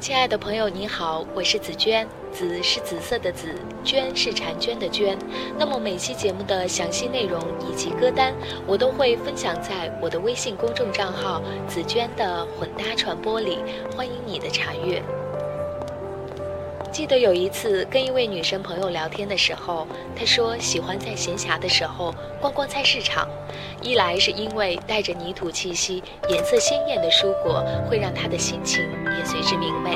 亲爱的朋友，你好，我是紫娟，紫是紫色的紫，娟是婵娟的娟。那么每期节目的详细内容以及歌单，我都会分享在我的微信公众账号“紫娟的混搭传播”里，欢迎你的查阅。记得有一次跟一位女生朋友聊天的时候，她说喜欢在闲暇的时候逛逛菜市场，一来是因为带着泥土气息、颜色鲜艳的蔬果会让她的心情也随之明媚；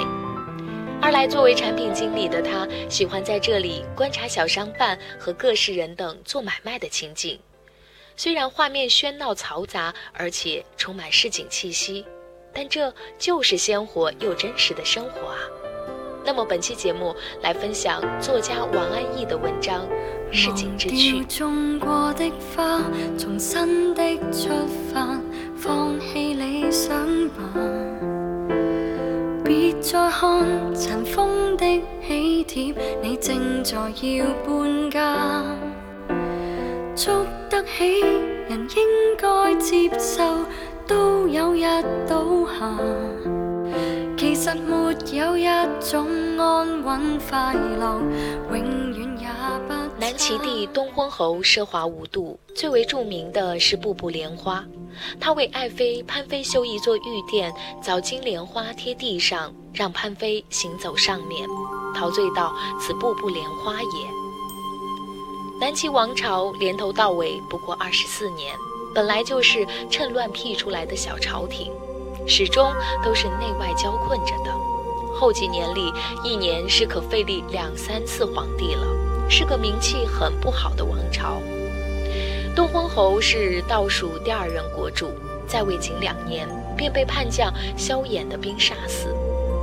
二来作为产品经理的她喜欢在这里观察小商贩和各式人等做买卖的情景。虽然画面喧闹嘈杂，而且充满市井气息，但这就是鲜活又真实的生活啊！那么本期节目来分享作家王安忆的文章《市井之趣》。种过的花，重新的出发，放弃理想吧。别再看尘封的喜帖，你正在要搬家。捉得起人应该接受，都有日倒下。其实没有一种安稳快乐，永远也不。南齐帝东昏侯奢华无度，最为著名的是步步莲花。他为爱妃潘妃修一座御殿，早金莲花贴地上，让潘妃行走上面，陶醉到：“此步步莲花也。”南齐王朝连头到尾不过二十四年，本来就是趁乱辟出来的小朝廷。始终都是内外交困着的，后几年里，一年是可废立两三次皇帝了，是个名气很不好的王朝。东昏侯是倒数第二任国主，在位仅两年便被叛将萧衍的兵杀死。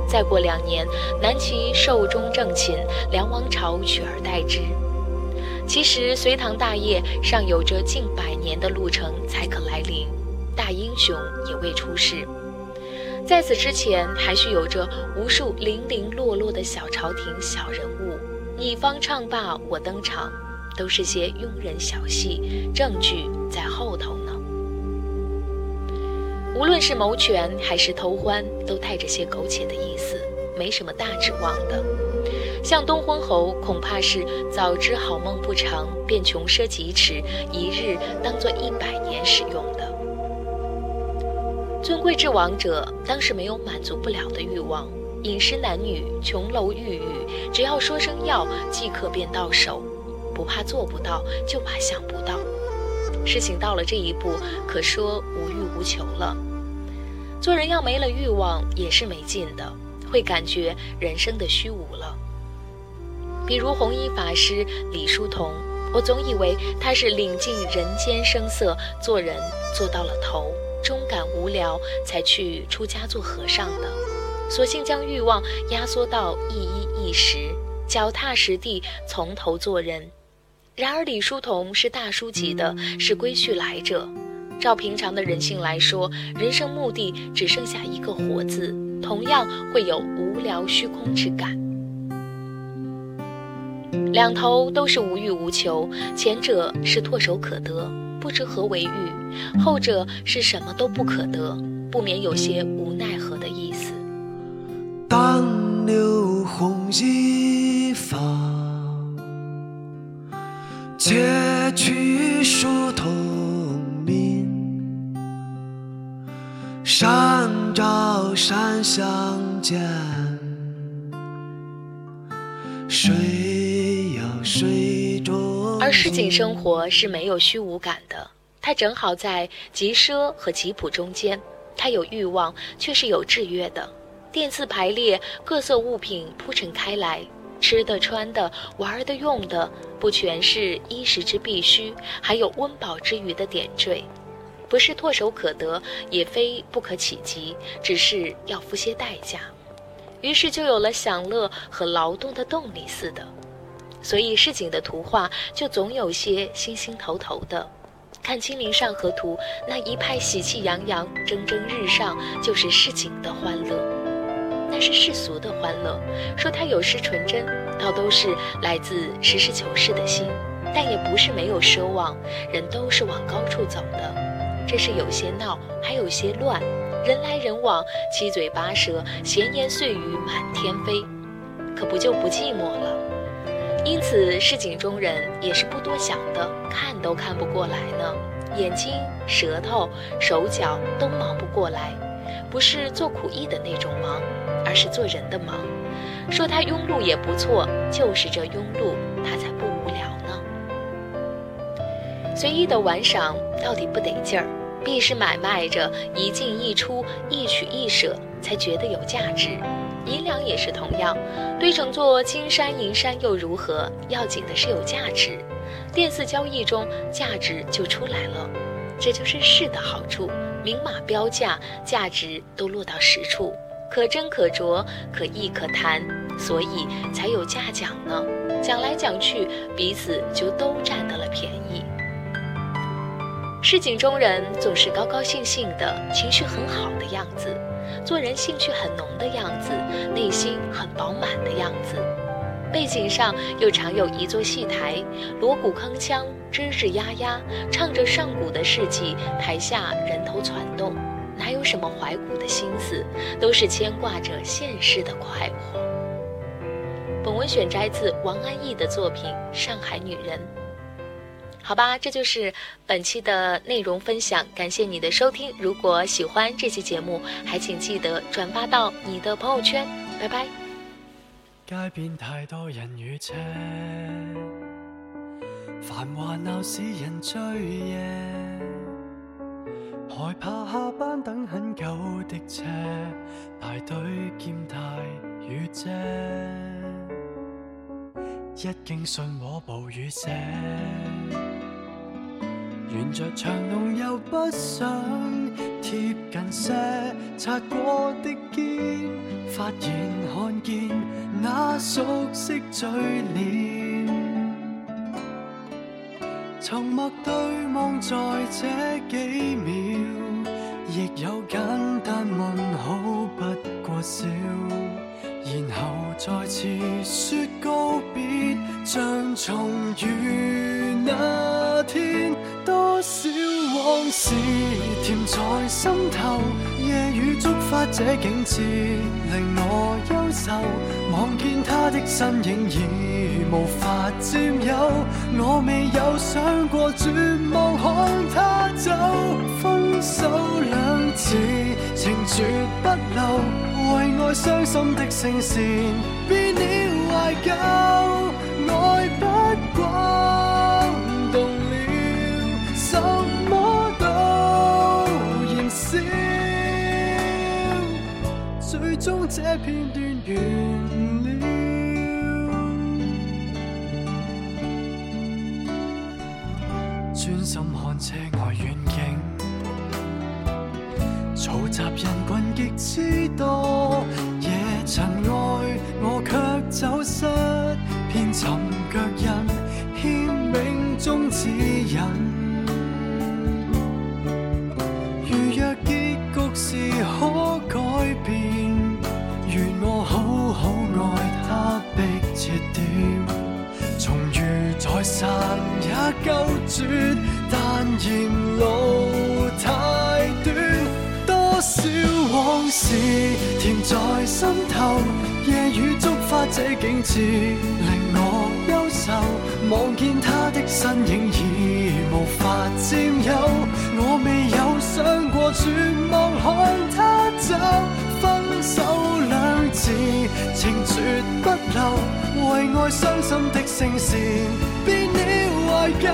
再过两年，南齐寿终正寝，梁王朝取而代之。其实隋唐大业尚有着近百年的路程才可来临，大英雄也未出世。在此之前，还需有着无数零零落落的小朝廷、小人物，你方唱罢我登场，都是些庸人小戏，证据在后头呢。无论是谋权还是偷欢，都带着些苟且的意思，没什么大指望的。像东昏侯，恐怕是早知好梦不长，便穷奢极侈，一日当做一百年使用的。尊贵之王者，当时没有满足不了的欲望。饮食男女，琼楼玉宇，只要说声要，即刻便到手，不怕做不到，就怕想不到。事情到了这一步，可说无欲无求了。做人要没了欲望，也是没劲的，会感觉人生的虚无了。比如弘一法师李叔同，我总以为他是领尽人间声色，做人做到了头。终感无聊，才去出家做和尚的。索性将欲望压缩到一衣一食，脚踏实地，从头做人。然而李叔同是大叔级的，是归去来者。照平常的人性来说，人生目的只剩下一个“活”字，同样会有无聊虚空之感。两头都是无欲无求，前者是唾手可得。不知何为欲，后者是什么都不可得，不免有些无奈何的意思。当流红衣裳，且去书同明。山照山相见，水有水。市井生活是没有虚无感的，它正好在极奢和极朴中间。它有欲望，却是有制约的。店次排列，各色物品铺陈开来，吃的、穿的、玩的、用的，不全是衣食之必须，还有温饱之余的点缀。不是唾手可得，也非不可企及，只是要付些代价。于是就有了享乐和劳动的动力似的。所以市井的图画就总有些心心头头的。看《清明上河图》，那一派喜气洋洋、蒸蒸日上，就是市井的欢乐。那是世俗的欢乐，说它有失纯真，倒都是来自实事求是的心。但也不是没有奢望，人都是往高处走的。这是有些闹，还有些乱，人来人往，七嘴八舌，闲言碎语满天飞，可不就不寂寞了？因此，市井中人也是不多想的，看都看不过来呢，眼睛、舌头、手脚都忙不过来，不是做苦役的那种忙，而是做人的忙。说他庸碌也不错，就是这庸碌，他才不无聊呢。随意的玩赏到底不得劲儿。必是买卖着一进一出、一取一舍，才觉得有价值。银两也是同样，堆成座金山银山又如何？要紧的是有价值。店肆交易中，价值就出来了。这就是市的好处，明码标价，价值都落到实处，可斟可酌，可议可谈，所以才有价讲呢。讲来讲去，彼此就都占得了便宜。市井中人总是高高兴兴的，情绪很好的样子，做人兴趣很浓的样子，内心很饱满的样子。背景上又常有一座戏台，锣鼓铿锵，吱吱呀呀，唱着上古的事迹，台下人头攒动，哪有什么怀古的心思，都是牵挂着现世的快活。本文选摘自王安忆的作品《上海女人》。好吧，这就是本期的内容分享，感谢你的收听。如果喜欢这期节目，还请记得转发到你的朋友圈。拜拜。街边太多人与车，繁华闹市人醉夜，害怕下班等很久的车，排队兼带雨遮，一经信和暴雨写。沿着长龙又不想贴近些，擦过的肩，发现看见那熟悉嘴脸。沉默对望在这几秒，亦有简单问好，不过笑，然后再次说，重遇那天。多少往事甜在心头，夜雨触发这景致，令我忧愁。望见他的身影已无法占有，我未有想过绝望看他走。分手两字情绝不留，为爱伤心的声线变了怀旧，不惯。终这片段完了，专心看车外远景，嘈杂人。群极之多，夜尘外我却走失，偏寻脚印，指引。如若结局是可改变。愿我好好爱他，逼切点，重遇再散也够绝，但沿路太短，多少往事甜在心头，夜雨触发这景致，令我忧愁。望见他的身影已占有，我未有想过绝望看他走。分手两字，情绝不留，为爱伤心的声线变了怀旧，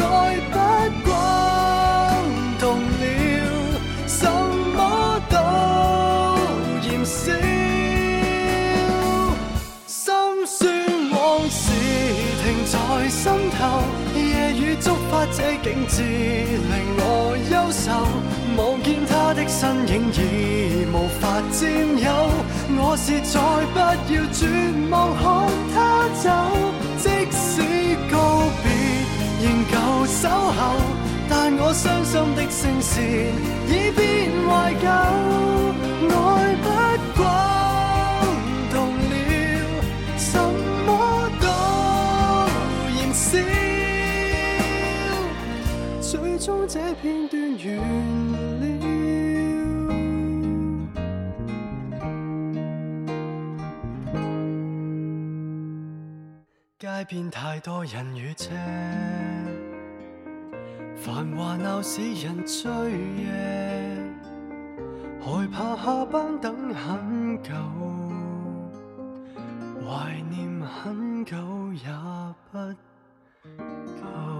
爱不景致，令我忧愁。望见他的身影已无法占有，我是再不要绝望看他走。即使告别仍旧守候，但我伤心的声线已变怀旧，爱不惯这。片段完了。街边太多人与车，繁华闹市人醉夜，害怕下班等很久，怀念很久也不够。